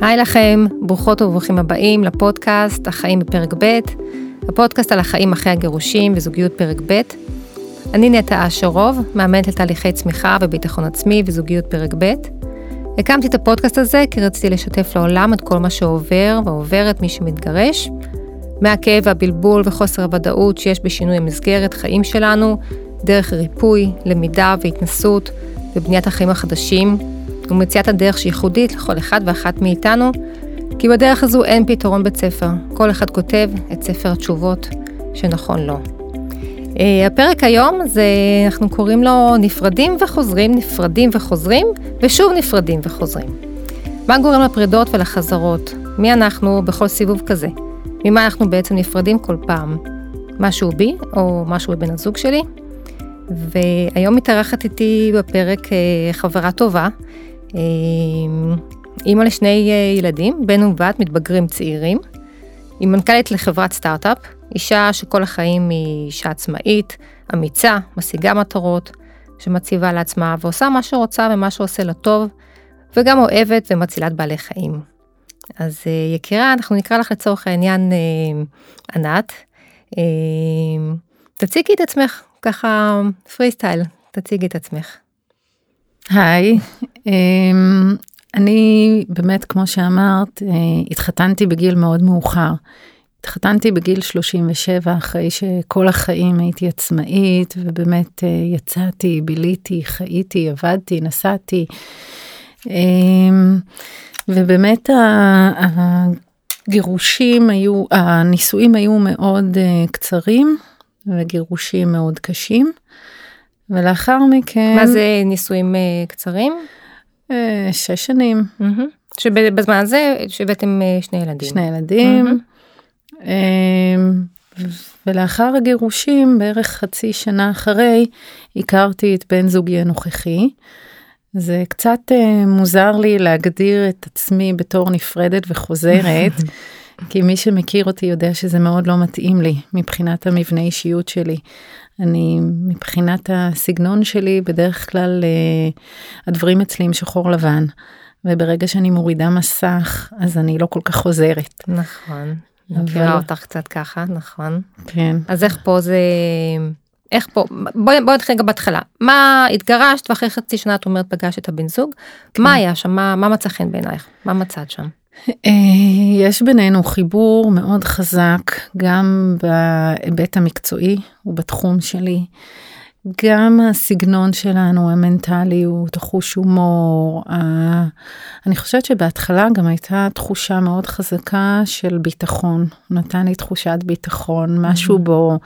היי לכם, ברוכות וברוכים הבאים לפודקאסט החיים בפרק ב', הפודקאסט על החיים אחרי הגירושים וזוגיות פרק ב'. אני נטע אשרוב, מאמנת לתהליכי צמיחה וביטחון עצמי וזוגיות פרק ב'. הקמתי את הפודקאסט הזה כי רציתי לשתף לעולם את כל מה שעובר ועובר את מי שמתגרש, מהכאב והבלבול וחוסר הוודאות שיש בשינוי המסגרת חיים שלנו, דרך ריפוי, למידה והתנסות ובניית החיים החדשים, ומציאת הדרך שייחודית לכל אחד ואחת מאיתנו, כי בדרך הזו אין פתרון בית ספר, כל אחד כותב את ספר התשובות שנכון לו. Uh, הפרק היום זה, אנחנו קוראים לו נפרדים וחוזרים, נפרדים וחוזרים, ושוב נפרדים וחוזרים. מה גורם לפרידות ולחזרות? מי אנחנו בכל סיבוב כזה? ממה אנחנו בעצם נפרדים כל פעם? משהו בי או משהו בבן הזוג שלי? והיום מתארחת איתי בפרק uh, חברה טובה, אימא לשני uh, ילדים, בן ובת, מתבגרים צעירים. היא מנכ"לית לחברת סטארט-אפ, אישה שכל החיים היא אישה עצמאית, אמיצה, משיגה מטרות, שמציבה לעצמה ועושה מה שרוצה ומה שעושה לה טוב, וגם אוהבת ומצילת בעלי חיים. אז אה, יקירה, אנחנו נקרא לך לצורך העניין אה, ענת. אה, תציגי את עצמך, ככה פרי סטייל, תציגי את עצמך. היי, אמ, אני באמת, כמו שאמרת, התחתנתי בגיל מאוד מאוחר. התחתנתי בגיל 37 אחרי שכל החיים הייתי עצמאית ובאמת יצאתי, ביליתי, חייתי, עבדתי, נסעתי. אמ, ובאמת הגירושים היו, הנישואים היו מאוד קצרים וגירושים מאוד קשים. ולאחר מכן... מה זה נישואים קצרים? שש שנים. שבזמן הזה שהבאתם שני ילדים. שני ילדים. ולאחר הגירושים בערך חצי שנה אחרי הכרתי את בן זוגי הנוכחי. זה קצת uh, מוזר לי להגדיר את עצמי בתור נפרדת וחוזרת, כי מי שמכיר אותי יודע שזה מאוד לא מתאים לי מבחינת המבנה אישיות שלי. אני מבחינת הסגנון שלי בדרך כלל uh, הדברים אצלי עם שחור לבן. וברגע שאני מורידה מסך אז אני לא כל כך חוזרת. נכון. מכירה אותך קצת ככה, נכון. כן. אז איך פה זה... איך פה, בואי בוא נתחיל גם בהתחלה. מה התגרשת ואחרי חצי שנה את אומרת פגשת את הבן זוג, כן. מה היה שם, מה, מה מצא חן בעינייך, מה מצאת שם? אה, יש בינינו חיבור מאוד חזק גם בהיבט המקצועי ובתחום שלי. גם הסגנון שלנו, המנטליות, החוש הומור, ה... אני חושבת שבהתחלה גם הייתה תחושה מאוד חזקה של ביטחון, הוא נתן לי תחושת ביטחון, משהו mm-hmm. בו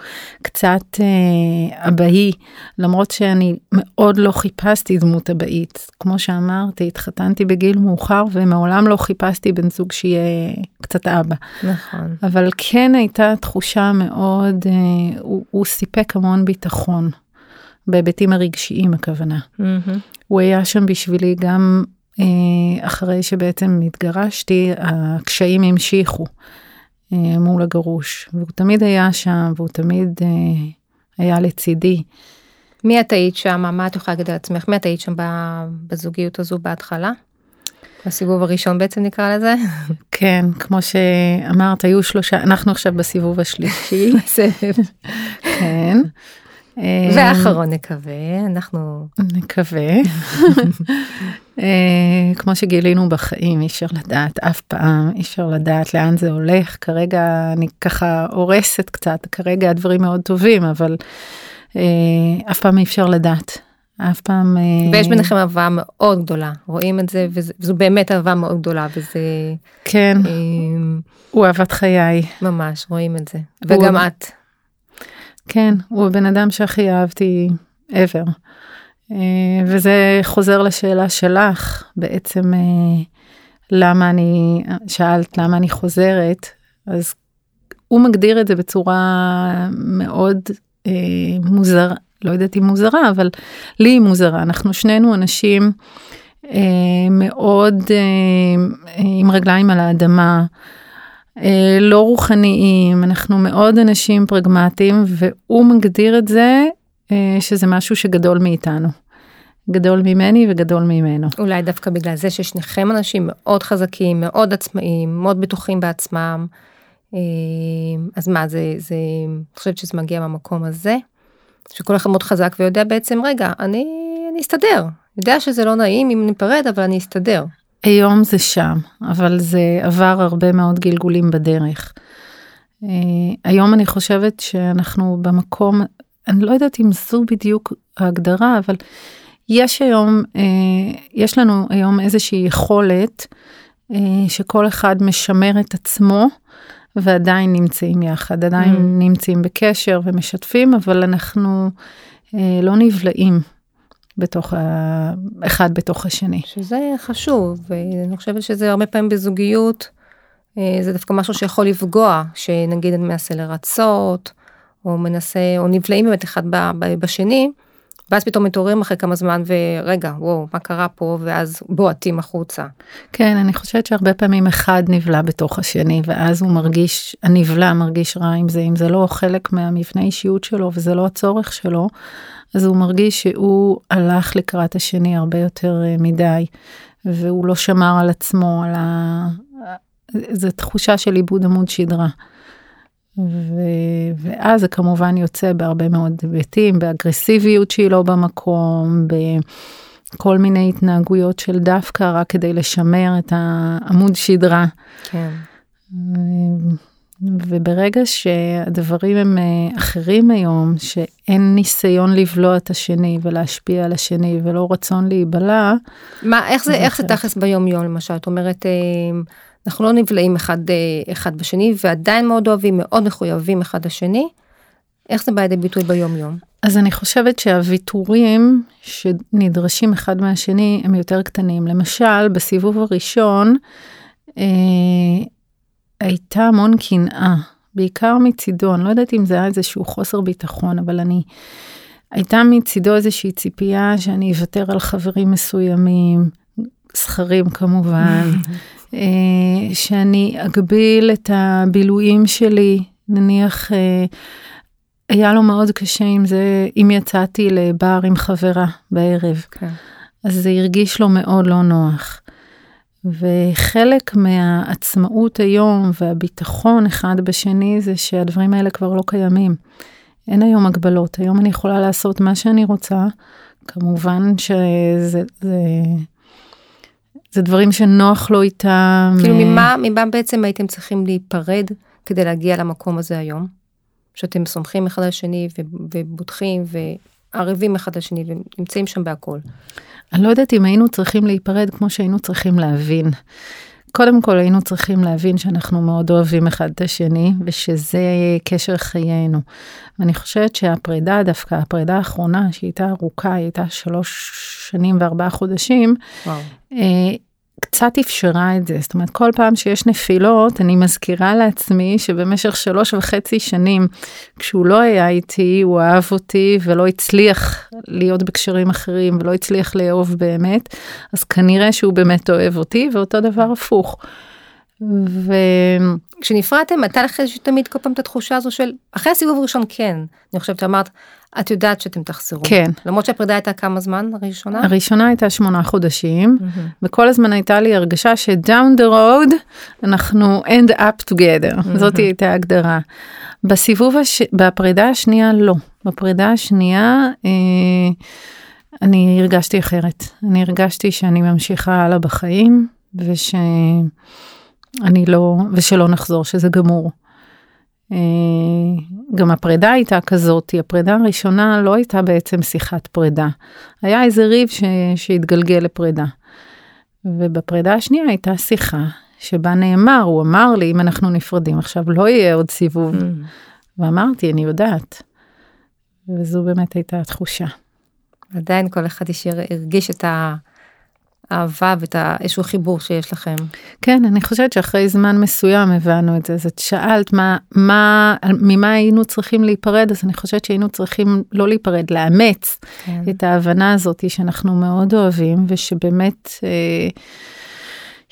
קצת אה, אבאי, למרות שאני מאוד לא חיפשתי דמות אבאית. כמו שאמרתי, התחתנתי בגיל מאוחר ומעולם לא חיפשתי בן זוג שיהיה קצת אבא. נכון. אבל כן הייתה תחושה מאוד, אה, הוא, הוא סיפק המון ביטחון. בהיבטים הרגשיים הכוונה. Mm-hmm. הוא היה שם בשבילי גם אה, אחרי שבעצם התגרשתי, הקשיים המשיכו אה, מול הגרוש, והוא תמיד היה שם, והוא תמיד אה, היה לצידי. מי את היית שם? מה את יכולה להגיד על עצמך? מי את היית שם בזוגיות הזו בהתחלה? בסיבוב הראשון בעצם נקרא לזה. כן, כמו שאמרת, היו שלושה, אנחנו עכשיו בסיבוב השלישי. כן. אה, ואחרון נקווה, אנחנו... נקווה. אה, כמו שגילינו בחיים, אי אפשר לדעת אף פעם, אי אפשר לדעת לאן זה הולך. כרגע אני ככה הורסת קצת, כרגע הדברים מאוד טובים, אבל אה, אף פעם אי אפשר לדעת. אף פעם... ויש ביניכם אהבה מאוד גדולה, רואים את זה, וזו באמת אהבה מאוד גדולה, וזה... כן, הוא אהבת חיי. ממש, רואים את זה. וגם את. כן, הוא הבן אדם שהכי אהבתי ever. אה, וזה חוזר לשאלה שלך, בעצם אה, למה אני, שאלת למה אני חוזרת, אז הוא מגדיר את זה בצורה מאוד אה, מוזרה, לא יודעת אם מוזרה, אבל לי היא מוזרה. אנחנו שנינו אנשים אה, מאוד אה, עם רגליים על האדמה. אה, לא רוחניים, אנחנו מאוד אנשים פרגמטיים, והוא מגדיר את זה אה, שזה משהו שגדול מאיתנו. גדול ממני וגדול ממנו. אולי דווקא בגלל זה ששניכם אנשים מאוד חזקים, מאוד עצמאיים, מאוד בטוחים בעצמם. אה, אז מה זה, זה, אני חושבת שזה מגיע מהמקום הזה, שכל אחד מאוד חזק ויודע בעצם, רגע, אני, אני אסתדר. יודע שזה לא נעים אם ניפרד, אבל אני אסתדר. היום זה שם, אבל זה עבר הרבה מאוד גלגולים בדרך. אה, היום אני חושבת שאנחנו במקום, אני לא יודעת אם זו בדיוק ההגדרה, אבל יש היום, אה, יש לנו היום איזושהי יכולת אה, שכל אחד משמר את עצמו ועדיין נמצאים יחד, עדיין mm. נמצאים בקשר ומשתפים, אבל אנחנו לא נבלעים בתוך ה... אחד בתוך השני. שזה חשוב, ואני חושבת שזה הרבה פעמים בזוגיות, אה, זה דווקא משהו שיכול לפגוע, שנגיד אני מנסה לרצות, או מנסה, או נבלעים באמת אחד בשני, ואז פתאום מתעוררים אחרי כמה זמן ורגע וואו מה קרה פה ואז בועטים החוצה. כן אני חושבת שהרבה פעמים אחד נבלע בתוך השני ואז הוא מרגיש הנבלע מרגיש רע עם זה אם זה לא חלק מהמבנה אישיות שלו וזה לא הצורך שלו אז הוא מרגיש שהוא הלך לקראת השני הרבה יותר אה, מדי והוא לא שמר על עצמו על ה... זו תחושה של איבוד עמוד שדרה. ו... ואז זה כמובן יוצא בהרבה מאוד היבטים, באגרסיביות שהיא לא במקום, בכל מיני התנהגויות של דווקא רק כדי לשמר את העמוד שדרה. כן. ו... וברגע שהדברים הם אה, אחרים היום, שאין ניסיון לבלוע את השני ולהשפיע על השני ולא רצון להיבלע. מה, איך זה, איך זה תכלס ביום יום למשל? את אומרת, אה, אנחנו לא נבלעים אחד, אה, אחד בשני ועדיין מאוד אוהבים, מאוד מחויבים אחד לשני. איך זה בא לידי ביטוי ביום יום? אז אני חושבת שהוויתורים שנדרשים אחד מהשני הם יותר קטנים. למשל, בסיבוב הראשון אה, הייתה המון קנאה, בעיקר מצידו, אני לא יודעת אם זה היה איזשהו חוסר ביטחון, אבל אני, הייתה מצידו איזושהי ציפייה שאני אוותר על חברים מסוימים, זכרים כמובן. אה, שאני אגביל את הבילויים שלי, נניח אה, היה לו מאוד קשה עם זה, אם יצאתי לבר עם חברה בערב, כן. אז זה הרגיש לו מאוד לא נוח. וחלק מהעצמאות היום והביטחון אחד בשני זה שהדברים האלה כבר לא קיימים. אין היום הגבלות, היום אני יכולה לעשות מה שאני רוצה, כמובן שזה זה, זה דברים שנוח לו איתם. כאילו אה, ממה, ממה בעצם הייתם צריכים להיפרד כדי להגיע למקום הזה היום? שאתם סומכים אחד על השני ובוטחים וערבים אחד על השני ונמצאים שם בהכל. אני לא יודעת אם היינו צריכים להיפרד כמו שהיינו צריכים להבין. קודם כל היינו צריכים להבין שאנחנו מאוד אוהבים אחד את השני ושזה קשר חיינו. ואני חושבת שהפרידה דווקא, הפרידה האחרונה שהייתה ארוכה, היא הייתה שלוש שנים וארבעה חודשים, וואו. קצת אפשרה את זה. זאת אומרת, כל פעם שיש נפילות, אני מזכירה לעצמי שבמשך שלוש וחצי שנים, כשהוא לא היה איתי, הוא אהב אותי ולא הצליח להיות בקשרים אחרים ולא הצליח לאהוב באמת, אז כנראה שהוא באמת אוהב אותי, ואותו דבר הפוך. וכשנפרדתם, הייתה לך תמיד כל פעם את התחושה הזו של, אחרי הסיבוב הראשון כן, אני חושבת שאמרת, את יודעת שאתם תחזרו. כן. למרות שהפרידה הייתה כמה זמן הראשונה? הראשונה הייתה שמונה חודשים, mm-hmm. וכל הזמן הייתה לי הרגשה שדאון דה רוד אנחנו end up together, mm-hmm. זאת הייתה ההגדרה. בסיבוב, הש... בפרידה השנייה לא. בפרידה השנייה אה, אני הרגשתי אחרת. אני הרגשתי שאני ממשיכה הלאה בחיים, ושאני לא, ושלא נחזור, שזה גמור. אה, גם הפרידה הייתה כזאת, הפרידה הראשונה לא הייתה בעצם שיחת פרידה. היה איזה ריב ש... שהתגלגל לפרידה. ובפרידה השנייה הייתה שיחה שבה נאמר, הוא אמר לי, אם אנחנו נפרדים עכשיו לא יהיה עוד סיבוב. Mm. ואמרתי, אני יודעת. וזו באמת הייתה התחושה. עדיין כל אחד הרגיש את ה... אהבה ואת איזשהו חיבור שיש לכם. כן, אני חושבת שאחרי זמן מסוים הבנו את זה. אז את שאלת מה, מה, ממה היינו צריכים להיפרד, אז אני חושבת שהיינו צריכים לא להיפרד, לאמץ כן. את ההבנה הזאת שאנחנו מאוד אוהבים, ושבאמת אה,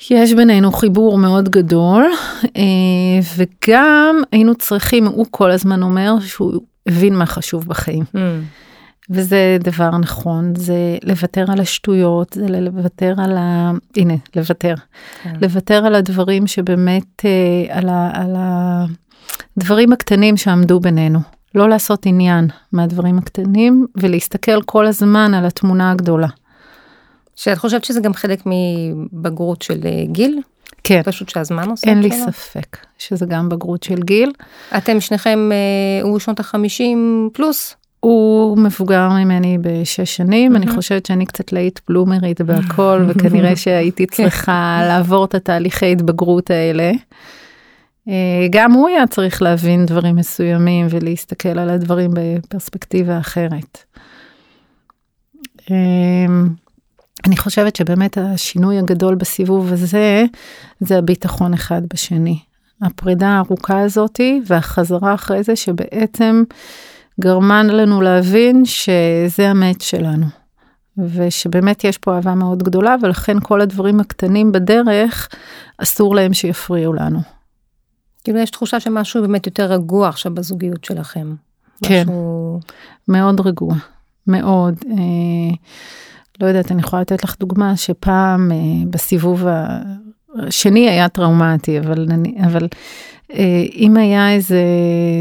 יש בינינו חיבור מאוד גדול, אה, וגם היינו צריכים, הוא כל הזמן אומר שהוא הבין מה חשוב בחיים. Mm. וזה דבר נכון, זה לוותר על השטויות, זה לוותר על ה... הנה, לוותר. כן. לוותר על הדברים שבאמת, אה, על, ה... על הדברים הקטנים שעמדו בינינו. לא לעשות עניין מהדברים הקטנים ולהסתכל כל הזמן על התמונה הגדולה. שאת חושבת שזה גם חלק מבגרות של אה, גיל? כן. פשוט שהזמן עושה אין לי שלו? ספק שזה גם בגרות של גיל. אתם שניכם, אה, הוא שנות החמישים פלוס? הוא מבוגר ממני בשש שנים, אני חושבת שאני קצת להיט בלומרית בהכל, וכנראה שהייתי כן. צריכה לעבור את התהליכי התבגרות האלה. אה, גם הוא היה צריך להבין דברים מסוימים ולהסתכל על הדברים בפרספקטיבה אחרת. אמ, אני חושבת שבאמת השינוי הגדול בסיבוב הזה, זה הביטחון אחד בשני. הפרידה הארוכה הזאתי והחזרה אחרי זה שבעצם גרמה לנו להבין שזה המת שלנו. ושבאמת יש פה אהבה מאוד גדולה ולכן כל הדברים הקטנים בדרך אסור להם שיפריעו לנו. כאילו יש תחושה שמשהו באמת יותר רגוע עכשיו בזוגיות שלכם. כן, משהו... מאוד רגוע, מאוד. אה, לא יודעת, אני יכולה לתת לך דוגמה שפעם אה, בסיבוב השני היה טראומטי, אבל, אבל אה, אם היה איזה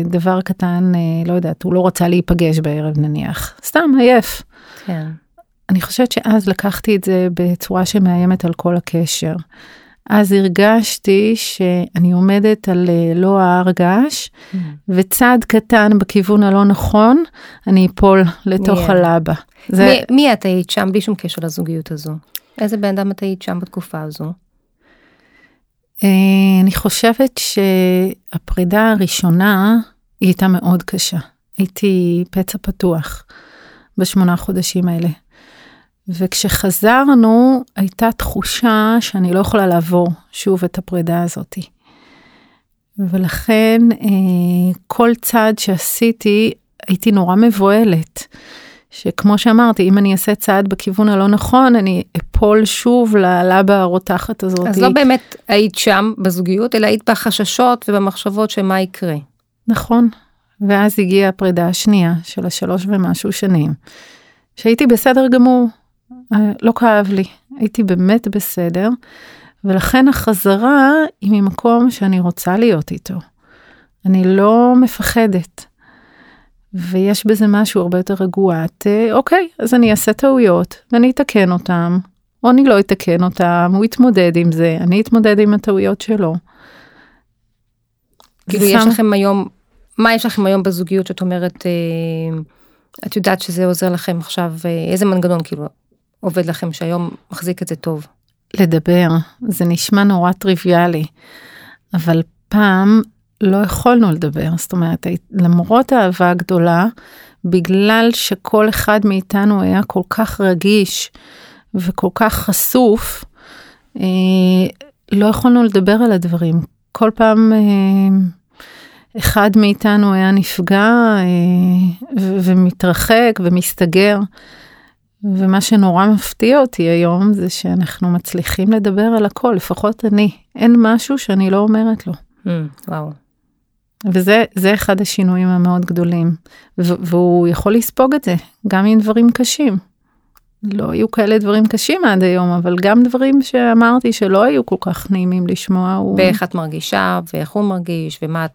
דבר קטן, אה, לא יודעת, הוא לא רצה להיפגש בערב נניח, סתם עייף. כן. אני חושבת שאז לקחתי את זה בצורה שמאיימת על כל הקשר. אז הרגשתי שאני עומדת על אה, לא ההר געש, mm. וצעד קטן בכיוון הלא נכון, אני אפול לתוך yeah. הלבה. זה... מי, מי את היית שם בלי שום קשר לזוגיות הזו? איזה בן אדם את היית שם בתקופה הזו? אה, אני חושבת שהפרידה הראשונה היא הייתה מאוד קשה. הייתי פצע פתוח בשמונה חודשים האלה. וכשחזרנו הייתה תחושה שאני לא יכולה לעבור שוב את הפרידה הזאתי. ולכן אה, כל צעד שעשיתי הייתי נורא מבוהלת. שכמו שאמרתי, אם אני אעשה צעד בכיוון הלא נכון, אני אפול שוב ללבה הרותחת הזאת. אז לא באמת היית שם בזוגיות, אלא היית בחששות ובמחשבות שמה יקרה. נכון. ואז הגיעה הפרידה השנייה של השלוש ומשהו שנים, שהייתי בסדר גמור, אה, לא כאב לי, הייתי באמת בסדר, ולכן החזרה היא ממקום שאני רוצה להיות איתו. אני לא מפחדת. ויש בזה משהו הרבה יותר רגוע. את, אה, אוקיי, אז אני אעשה טעויות ואני אתקן אותם, או אני לא אתקן אותם, הוא יתמודד עם זה, אני אתמודד עם הטעויות שלו. כאילו יש שם... לכם היום, מה יש לכם היום בזוגיות שאת אומרת, אה, את יודעת שזה עוזר לכם עכשיו, אה, איזה מנגנון כאילו עובד לכם שהיום מחזיק את זה טוב? לדבר, זה נשמע נורא טריוויאלי, אבל פעם לא יכולנו לדבר, זאת אומרת, למרות האהבה הגדולה, בגלל שכל אחד מאיתנו היה כל כך רגיש וכל כך חשוף, אה, לא יכולנו לדבר על הדברים. כל פעם אה, אחד מאיתנו היה נפגע אה, ומתרחק ומסתגר. ומה שנורא מפתיע אותי היום זה שאנחנו מצליחים לדבר על הכל, לפחות אני. אין משהו שאני לא אומרת לו. Mm, וואו. וזה אחד השינויים המאוד גדולים, והוא יכול לספוג את זה, גם עם דברים קשים. לא היו כאלה דברים קשים עד היום, אבל גם דברים שאמרתי שלא היו כל כך נעימים לשמוע. הוא... ואיך את מרגישה, ואיך הוא מרגיש, ומה,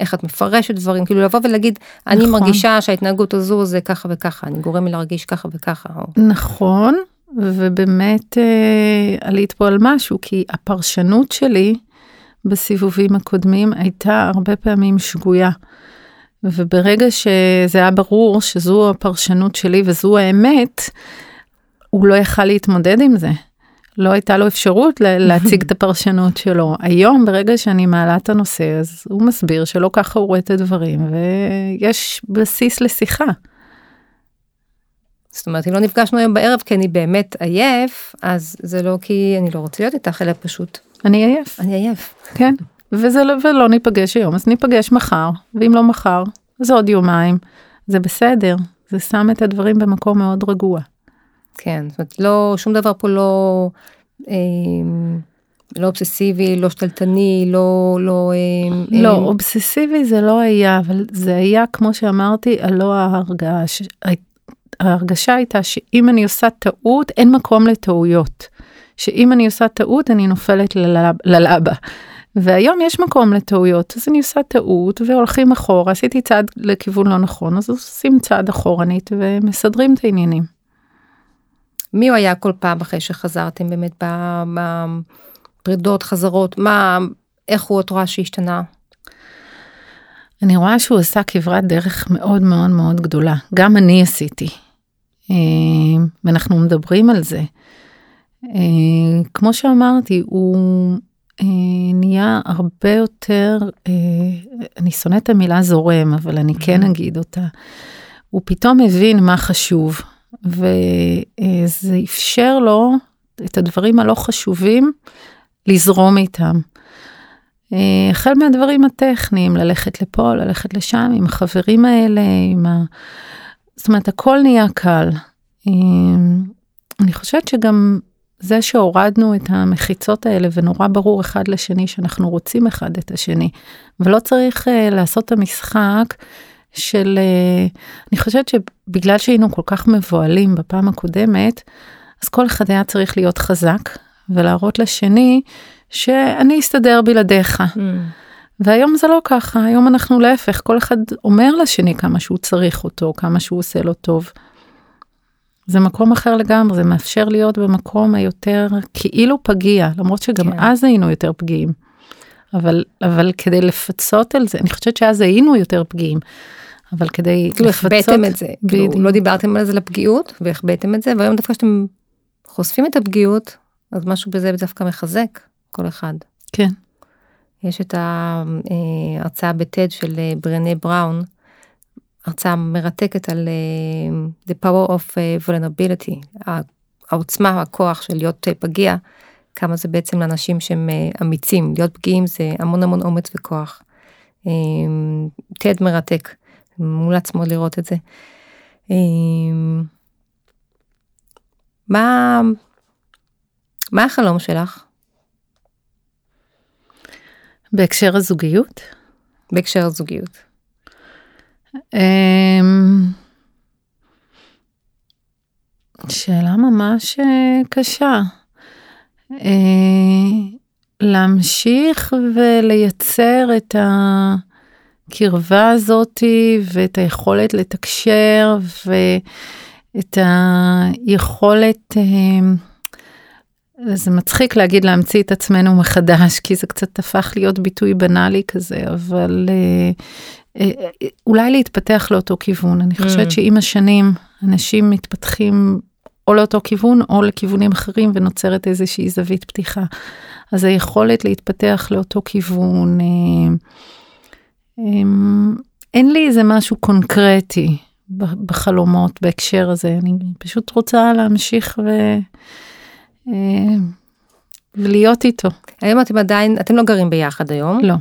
איך את מפרשת דברים, כאילו לבוא ולהגיד, אני נכון. מרגישה שההתנהגות הזו זה ככה וככה, אני גורם לי להרגיש ככה וככה. או... נכון, ובאמת אה, עלית פה על משהו, כי הפרשנות שלי, בסיבובים הקודמים הייתה הרבה פעמים שגויה. וברגע שזה היה ברור שזו הפרשנות שלי וזו האמת, הוא לא יכל להתמודד עם זה. לא הייתה לו אפשרות להציג את הפרשנות שלו. היום, ברגע שאני מעלה את הנושא, אז הוא מסביר שלא ככה הוא רואה את הדברים, ויש בסיס לשיחה. זאת אומרת, אם לא נפגשנו היום בערב כי אני באמת עייף, אז זה לא כי אני לא רוצה להיות איתך, אלא פשוט אני עייף. אני עייף. כן, וזה לא, ולא ניפגש היום, אז ניפגש מחר, ואם לא מחר, אז עוד יומיים. זה בסדר, זה שם את הדברים במקום מאוד רגוע. כן, זאת אומרת, לא, שום דבר פה לא, אה, לא אובססיבי, לא שתלטני, לא, לא... אה, לא, אה... אובססיבי זה לא היה, אבל זה היה, כמו שאמרתי, הלא ההרגעה. ההרגשה הייתה שאם אני עושה טעות, אין מקום לטעויות. שאם אני עושה טעות, אני נופלת ללב, ללבה. והיום יש מקום לטעויות, אז אני עושה טעות והולכים אחורה, עשיתי צעד לכיוון לא נכון, אז עושים צעד אחורנית ומסדרים את העניינים. מי הוא היה כל פעם אחרי שחזרתם באמת בפרידות, חזרות, מה, איך הוא את רואה שהשתנה? אני רואה שהוא עשה כברת דרך מאוד מאוד מאוד גדולה, גם אני עשיתי. אה, ואנחנו מדברים על זה. אה, כמו שאמרתי, הוא אה, נהיה הרבה יותר, אני שונאת את המילה זורם, אבל אני כן mm-hmm. אגיד אותה. הוא פתאום הבין מה חשוב, וזה אפשר לו את הדברים הלא חשובים לזרום איתם. אה, החל מהדברים הטכניים, ללכת לפה, ללכת לשם, עם החברים האלה, עם ה... זאת אומרת, הכל נהיה קל. אה, אני חושבת שגם זה שהורדנו את המחיצות האלה ונורא ברור אחד לשני שאנחנו רוצים אחד את השני, ולא צריך uh, לעשות את המשחק של, uh, אני חושבת שבגלל שהיינו כל כך מבוהלים בפעם הקודמת, אז כל אחד היה צריך להיות חזק ולהראות לשני שאני אסתדר בלעדיך. Mm. והיום זה לא ככה, היום אנחנו להפך, כל אחד אומר לשני כמה שהוא צריך אותו, כמה שהוא עושה לו טוב. זה מקום אחר לגמרי, זה מאפשר להיות במקום היותר כאילו פגיע, למרות שגם כן. אז היינו יותר פגיעים. אבל, אבל כדי לפצות על זה, אני חושבת שאז היינו יותר פגיעים. אבל כדי כאילו לפצות... החבאתם את זה, כאילו לא דיברתם על זה לפגיעות והחבאתם את זה, והיום דווקא כשאתם חושפים את הפגיעות, אז משהו בזה דווקא מחזק. כל אחד. כן. יש את ההרצאה בטד של אה, ברנה בראון, הרצאה מרתקת על uh, the power of uh, vulnerability, העוצמה, הכוח של להיות פגיע, כמה זה בעצם לאנשים שהם uh, אמיצים, להיות פגיעים זה המון המון אומץ וכוח. טד uh, מרתק, מומלץ מאוד לראות את זה. Uh, מה, מה החלום שלך? בהקשר הזוגיות? בהקשר הזוגיות. אמ, שאלה ממש אה, קשה. אה, להמשיך ולייצר את הקרבה הזאתי ואת היכולת לתקשר ואת היכולת אה, זה מצחיק להגיד להמציא את עצמנו מחדש, כי זה קצת הפך להיות ביטוי בנאלי כזה, אבל אולי להתפתח לאותו כיוון. אני חושבת mm. שעם השנים אנשים מתפתחים או לאותו כיוון או לכיוונים אחרים ונוצרת איזושהי זווית פתיחה. אז היכולת להתפתח לאותו כיוון, אה, אין לי איזה משהו קונקרטי בחלומות בהקשר הזה, אני פשוט רוצה להמשיך ו... אה, ולהיות איתו. היום אתם עדיין, אתם לא גרים ביחד היום. לא.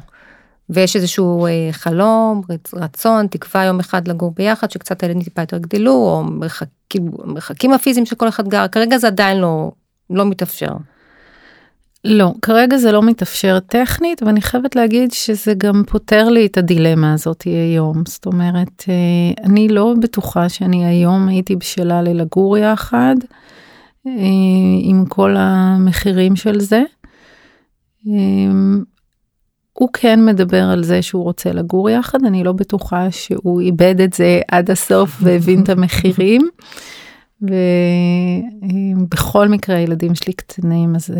ויש איזשהו אה, חלום, רצון, תקווה יום אחד לגור ביחד, שקצת הילדים טיפה יותר גדלו, או מרחקים, מרחקים הפיזיים שכל אחד גר, כרגע זה עדיין לא, לא מתאפשר. לא, כרגע זה לא מתאפשר טכנית, ואני חייבת להגיד שזה גם פותר לי את הדילמה הזאת היום. זאת אומרת, אה, אני לא בטוחה שאני היום הייתי בשלה ללגור יחד. אה, עם כל המחירים של זה. אה, הוא כן מדבר על זה שהוא רוצה לגור יחד, אני לא בטוחה שהוא איבד את זה עד הסוף והבין את המחירים. ובכל מקרה הילדים שלי קטנים אז אה,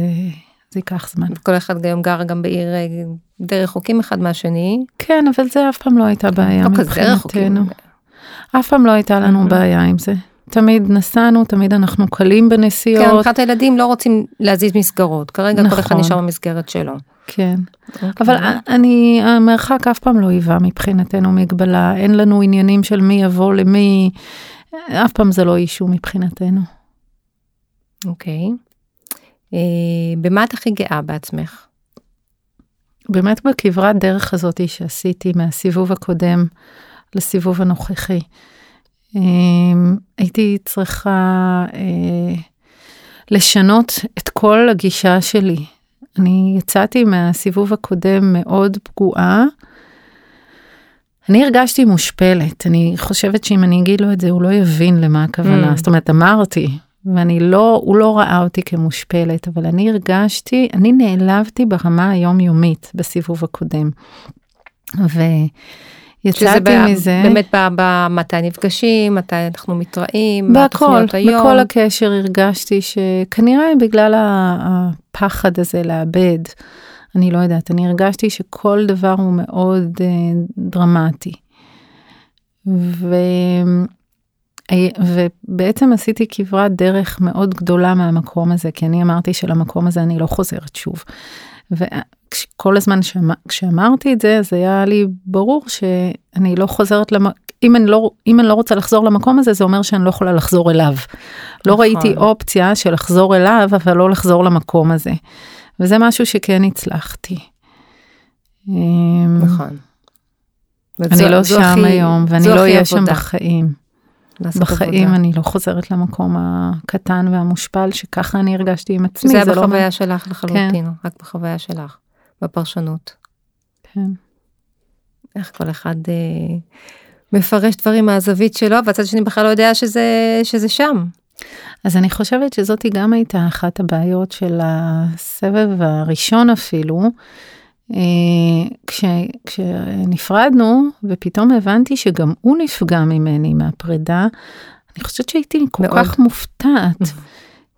זה ייקח זמן. כל אחד היום גר גם בעיר די רחוקים אחד מהשני. כן אבל זה אף פעם לא הייתה בעיה לא מבחינתנו. אף פעם לא הייתה לנו בעיה עם זה. תמיד נסענו, תמיד אנחנו קלים בנסיעות. כן, מבחינת הילדים לא רוצים להזיז מסגרות, כרגע נכון. כל אחד נכון. נשאר במסגרת שלו. כן, okay. אוקיי. אבל אני, המרחק אף פעם לא היווה מבחינתנו מגבלה, אין לנו עניינים של מי יבוא למי, אף פעם זה לא אישו מבחינתנו. אוקיי. Okay. אה, במה את הכי גאה בעצמך? באמת בכברת דרך הזאת שעשיתי מהסיבוב הקודם לסיבוב הנוכחי. אמ, הייתי צריכה אה, לשנות את כל הגישה שלי. אני יצאתי מהסיבוב הקודם מאוד פגועה. אני הרגשתי מושפלת, אני חושבת שאם אני אגיד לו את זה הוא לא יבין למה הכוונה, Mm. זאת אומרת אמרתי, ואני לא, הוא לא ראה אותי כמושפלת, אבל אני הרגשתי, אני נעלבתי ברמה היומיומית בסיבוב הקודם. שזה ויצאתי ב- מזה, באמת במתי נפגשים, מתי אנחנו מתראים, מה התוכניות היום. בכל הקשר הרגשתי שכנראה בגלל הפחד הזה לאבד, אני לא יודעת, אני הרגשתי שכל דבר הוא מאוד אה, דרמטי. ו... ובעצם עשיתי כברת דרך מאוד גדולה מהמקום הזה, כי אני אמרתי שלמקום הזה אני לא חוזרת שוב. וכל הזמן שאמר, כשאמרתי את זה, אז היה לי ברור שאני לא חוזרת למ... אם אני לא, אם אני לא רוצה לחזור למקום הזה, זה אומר שאני לא יכולה לחזור אליו. לא נכון. ראיתי אופציה של לחזור אליו, אבל לא לחזור למקום הזה. וזה משהו שכן הצלחתי. אמ, נכון. אני לא זו שם הכי- היום, ואני לא אהיה שם בחיים. בחיים עבודה. אני לא חוזרת למקום הקטן והמושפל שככה אני הרגשתי עם עצמי. זה היה לא בחוויה שלך לחלוטין, רק בחוויה שלך, בפרשנות. כן. איך כל אחד אה, מפרש דברים מהזווית שלו, והצד השני בכלל לא יודע שזה, שזה שם. אז אני חושבת שזאתי גם הייתה אחת הבעיות של הסבב הראשון אפילו. אה, כש, כשנפרדנו ופתאום הבנתי שגם הוא נפגע ממני מהפרידה, אני חושבת שהייתי כל מאוד. כך מופתעת.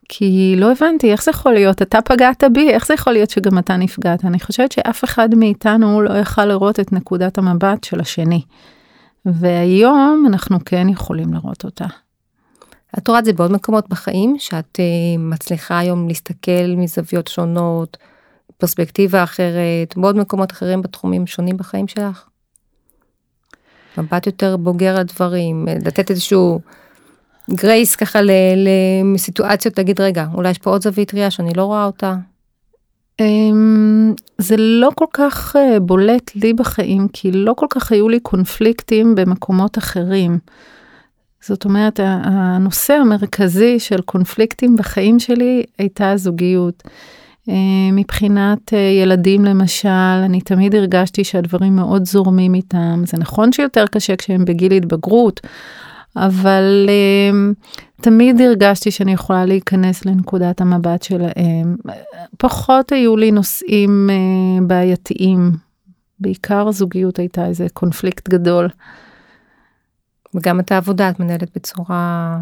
כי לא הבנתי איך זה יכול להיות, אתה פגעת בי, איך זה יכול להיות שגם אתה נפגעת? אני חושבת שאף אחד מאיתנו לא יכל לראות את נקודת המבט של השני. והיום אנחנו כן יכולים לראות אותה. את רואה את זה בעוד מקומות בחיים, שאת אה, מצליחה היום להסתכל מזוויות שונות, פרספקטיבה אחרת, בעוד מקומות אחרים בתחומים שונים בחיים שלך? מבט יותר בוגר על דברים, לתת איזשהו גרייס ככה לסיטואציות, להגיד רגע, אולי יש פה עוד זווית ראייה שאני לא רואה אותה. אמ, זה לא כל כך אה, בולט לי בחיים, כי לא כל כך היו לי קונפליקטים במקומות אחרים. זאת אומרת, הנושא המרכזי של קונפליקטים בחיים שלי הייתה הזוגיות. אה, מבחינת אה, ילדים למשל, אני תמיד הרגשתי שהדברים מאוד זורמים איתם. זה נכון שיותר קשה כשהם בגיל התבגרות, אבל um, תמיד הרגשתי שאני יכולה להיכנס לנקודת המבט שלהם. פחות היו לי נושאים uh, בעייתיים, בעיקר הזוגיות הייתה איזה קונפליקט גדול. וגם את העבודה את מנהלת בצורה,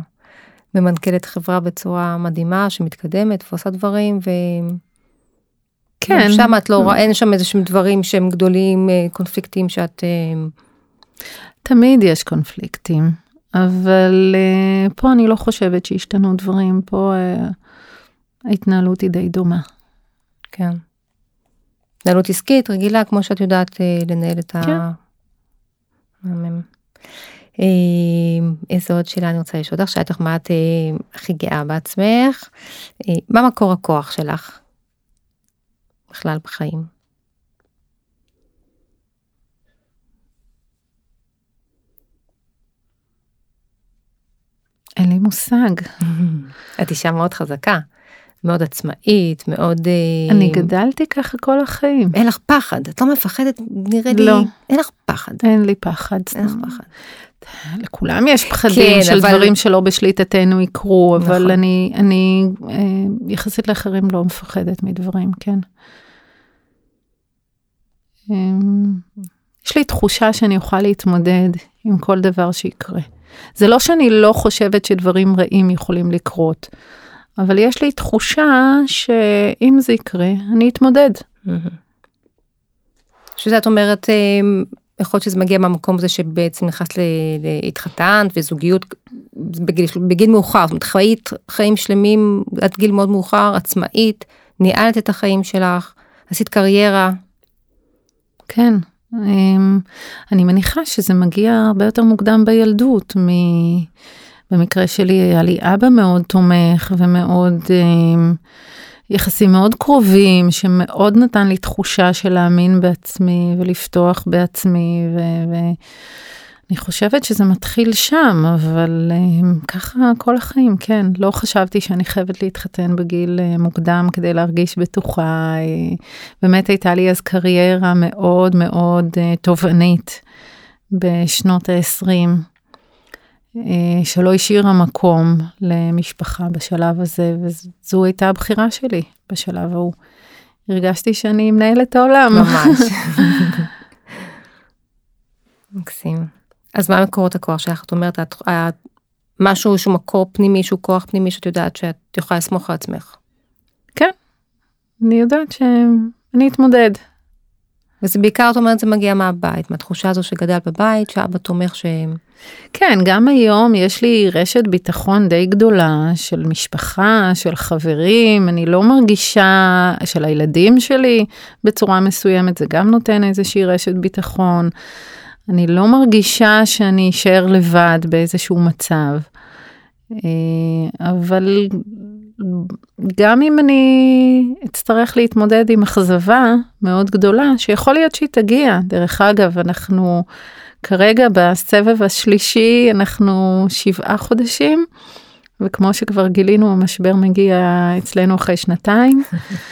ממנכ"לת חברה בצורה מדהימה, שמתקדמת ועושה דברים, ו... כן. שם את לא רואה, אין שם איזה שהם דברים שהם גדולים, אה, קונפליקטים שאת... אה, תמיד יש קונפליקטים, אבל uh, פה אני לא חושבת שהשתנו דברים, פה uh, ההתנהלות היא די דומה. כן. התנהלות עסקית רגילה, כמו שאת יודעת אה, לנהל את ה... כן. מהמם. אה, איזה עוד שאלה אני רוצה לשאול אותך, שאלת לך מה את אה, הכי גאה בעצמך, אה, מה מקור הכוח שלך בכלל בחיים? אין לי מושג. את אישה מאוד חזקה, מאוד עצמאית, מאוד... אה, אני גדלתי ככה כל החיים. אין לך פחד, את לא מפחדת, נראה לי, לא. אין לך פחד. אין לי פחד. אין לך פחד. לכולם יש פחדים כן, של אבל- דברים שלא בשליטתנו יקרו, אבל נכון. אני, אני אה, יחסית לאחרים לא מפחדת מדברים, כן. אמ, יש לי תחושה שאני אוכל להתמודד עם כל דבר שיקרה. זה לא שאני לא חושבת שדברים רעים יכולים לקרות, אבל יש לי תחושה שאם זה יקרה, אני אתמודד. שזה את אומרת, אה, יכול להיות שזה מגיע מהמקום הזה שבעצם נכנסת להתחתנת וזוגיות בגיל, בגיל מאוחר, זאת אומרת חיית חיים שלמים עד גיל מאוד מאוחר, עצמאית, ניהלת את החיים שלך, עשית קריירה, כן, אני מניחה שזה מגיע הרבה יותר מוקדם בילדות. מ... במקרה שלי היה לי אבא מאוד תומך ומאוד, אמ, יחסים מאוד קרובים, שמאוד נתן לי תחושה של להאמין בעצמי ולפתוח בעצמי, ו- ואני חושבת שזה מתחיל שם, אבל אמ, ככה כל החיים, כן. לא חשבתי שאני חייבת להתחתן בגיל אה, מוקדם כדי להרגיש בטוחה. אה, באמת הייתה לי אז קריירה מאוד מאוד אה, תובענית בשנות ה-20, שלא השאירה מקום למשפחה בשלב הזה, וזו הייתה הבחירה שלי בשלב ההוא. הרגשתי שאני מנהלת העולם. ממש. מקסים. אז מה מקורות הכוח שלך? את אומרת, את, את, משהו שהוא מקור פנימי, שהוא כוח פנימי שאת יודעת שאת יכולה לסמוך על עצמך. כן, אני יודעת שאני אתמודד. וזה בעיקר, את אומרת, זה מגיע מהבית, מהתחושה הזו שגדל בבית, שאבא תומך שהם... כן, גם היום יש לי רשת ביטחון די גדולה של משפחה, של חברים, אני לא מרגישה, של הילדים שלי בצורה מסוימת, זה גם נותן איזושהי רשת ביטחון. אני לא מרגישה שאני אשאר לבד באיזשהו מצב. אה, אבל גם אם אני אצטרך להתמודד עם אכזבה מאוד גדולה, שיכול להיות שהיא תגיע, דרך אגב, אנחנו כרגע בסבב השלישי, אנחנו שבעה חודשים, וכמו שכבר גילינו, המשבר מגיע אצלנו אחרי שנתיים,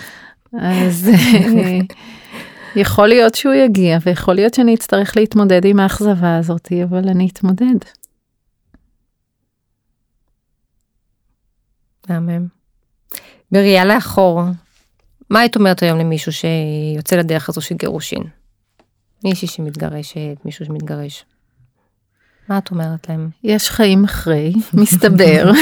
אז אה, יכול להיות שהוא יגיע, ויכול להיות שאני אצטרך להתמודד עם האכזבה הזאת, אבל אני אתמודד. מהמם. בראייה לאחור, מה היית אומרת היום למישהו שיוצא לדרך הזו של גירושין? מישהי שמתגרשת, מישהו שמתגרש. מה את אומרת להם? יש חיים אחרי, מסתבר.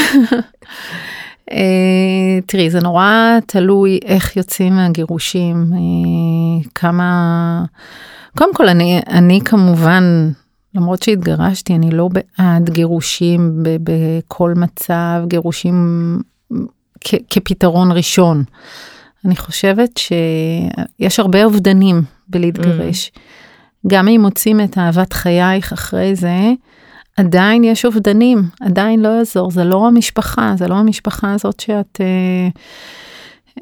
uh, תראי, זה נורא תלוי איך יוצאים מהגירושים, uh, כמה... קודם כל, אני, אני כמובן, למרות שהתגרשתי, אני לא בעד גירושים בכל מצב, גירושים כפתרון ראשון. אני חושבת שיש הרבה אובדנים בלהתגרש. Mm. גם אם מוצאים את אהבת חייך אחרי זה, עדיין יש אובדנים, עדיין לא יעזור, זה לא המשפחה, זה לא המשפחה הזאת שאת... אה,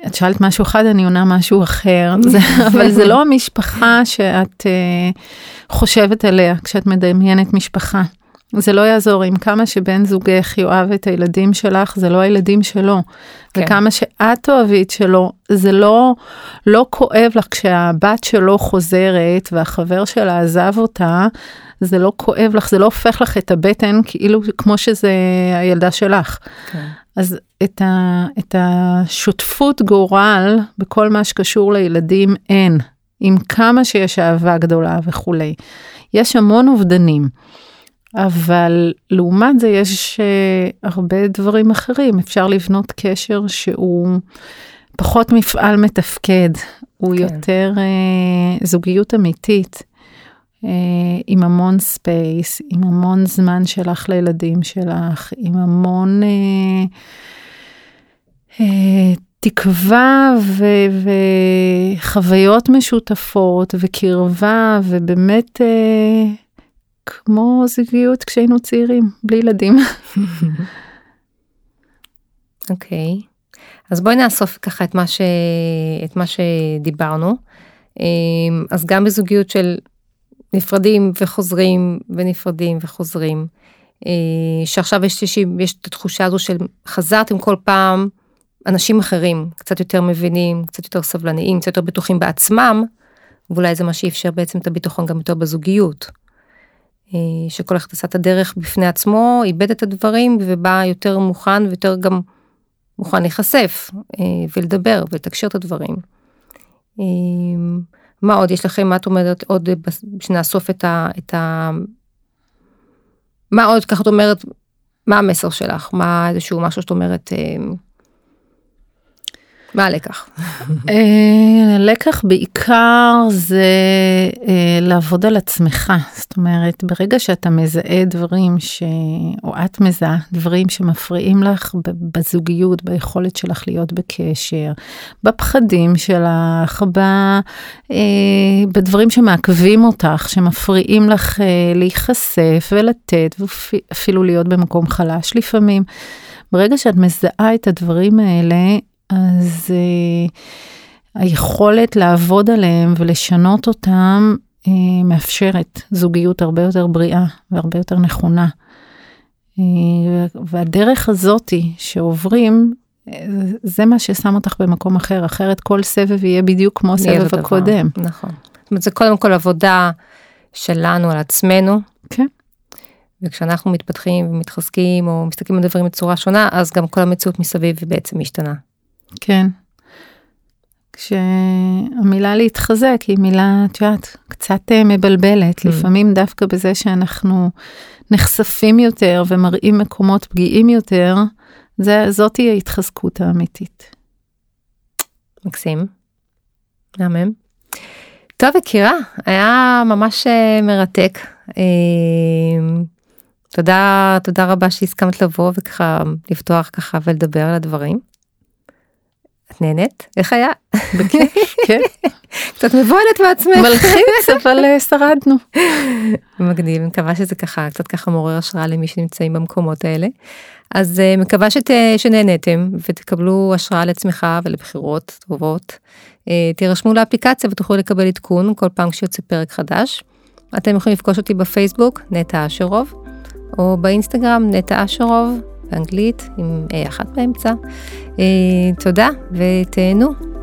את שאלת משהו אחד, אני עונה משהו אחר, זה, אבל זה לא המשפחה שאת uh, חושבת עליה כשאת מדמיינת משפחה. זה לא יעזור, עם כמה שבן זוגך יאהב את הילדים שלך, זה לא הילדים שלו. כן. וכמה שאת תאהבי את שלו, זה לא, לא כואב לך כשהבת שלו חוזרת והחבר שלה עזב אותה, זה לא כואב לך, זה לא הופך לך את הבטן כאילו כמו שזה הילדה שלך. כן. אז את, ה, את השותפות גורל בכל מה שקשור לילדים אין, עם כמה שיש אהבה גדולה וכולי. יש המון אובדנים. אבל לעומת זה יש uh, הרבה דברים אחרים, אפשר לבנות קשר שהוא פחות מפעל מתפקד, הוא כן. יותר uh, זוגיות אמיתית, עם המון ספייס, עם המון זמן שלך לילדים שלך, עם המון uh, uh, תקווה ו- וחוויות משותפות וקרבה, ובאמת... Uh, כמו זוגיות כשהיינו צעירים, בלי ילדים. אוקיי, okay. אז בואי נאסוף ככה את מה, ש... את מה שדיברנו. אמ, אז גם בזוגיות של נפרדים וחוזרים ונפרדים וחוזרים, אה, שעכשיו יש, יש, יש את התחושה הזו של חזרתם כל פעם אנשים אחרים, קצת יותר מבינים, קצת יותר סבלניים, קצת יותר בטוחים בעצמם, ואולי זה מה שאפשר בעצם את הביטחון גם יותר בזוגיות. אה, שכל אחד עשה את הדרך בפני עצמו, איבד את הדברים ובא יותר מוכן ויותר גם מוכן להיחשף אה, ולדבר ולתקשר את הדברים. אה, מה עוד יש לכם, מה את אומרת עוד שנאסוף את ה... את ה... מה עוד, ככה את אומרת, מה המסר שלך? מה איזשהו משהו שאת אומרת, מה הלקח? אה, הלקח בעיקר זה אה, לעבוד על עצמך. זאת אומרת, ברגע שאתה מזהה דברים ש... או את מזהה דברים שמפריעים לך בזוגיות, ביכולת שלך להיות בקשר, בפחדים שלך, ב... אה, בדברים שמעכבים אותך, שמפריעים לך להיחשף ולתת, ואפילו להיות במקום חלש לפעמים. ברגע שאת מזהה את הדברים האלה, אז uh, היכולת לעבוד עליהם ולשנות אותם uh, מאפשרת זוגיות הרבה יותר בריאה והרבה יותר נכונה. Uh, והדרך הזאתי שעוברים, זה מה ששם אותך במקום אחר, אחרת כל סבב יהיה בדיוק כמו הסבב הקודם. נכון. זאת אומרת, זה קודם כל עבודה שלנו על עצמנו, כן. וכשאנחנו מתפתחים ומתחזקים או מסתכלים על דברים בצורה שונה, אז גם כל המציאות מסביב בעצם משתנה. כן. כשהמילה להתחזק היא מילה, את יודעת, קצת אה, מבלבלת, mm. לפעמים דווקא בזה שאנחנו נחשפים יותר ומראים מקומות פגיעים יותר, זה, זאתי ההתחזקות האמיתית. מקסים. מהמם. טוב, יקירה, היה ממש אה, מרתק. אה, תודה, תודה רבה שהסכמת לבוא וככה לפתוח ככה ולדבר על הדברים. את נהנית? איך היה? בכיף, כן. קצת מבוהלת מעצמך. מלחיץ, אבל אה, שרדנו. מגניב, מקווה שזה ככה, קצת ככה מעורר השראה למי שנמצאים במקומות האלה. אז uh, מקווה שת, שנהנתם ותקבלו השראה לצמיחה ולבחירות טובות. Uh, תירשמו לאפליקציה ותוכלו לקבל עדכון כל פעם כשיוצא פרק חדש. אתם יכולים לפגוש אותי בפייסבוק, נטע אשרוב, או באינסטגרם, נטע אשרוב, באנגלית, עם A אחת באמצע. Uh, תודה ותהנו.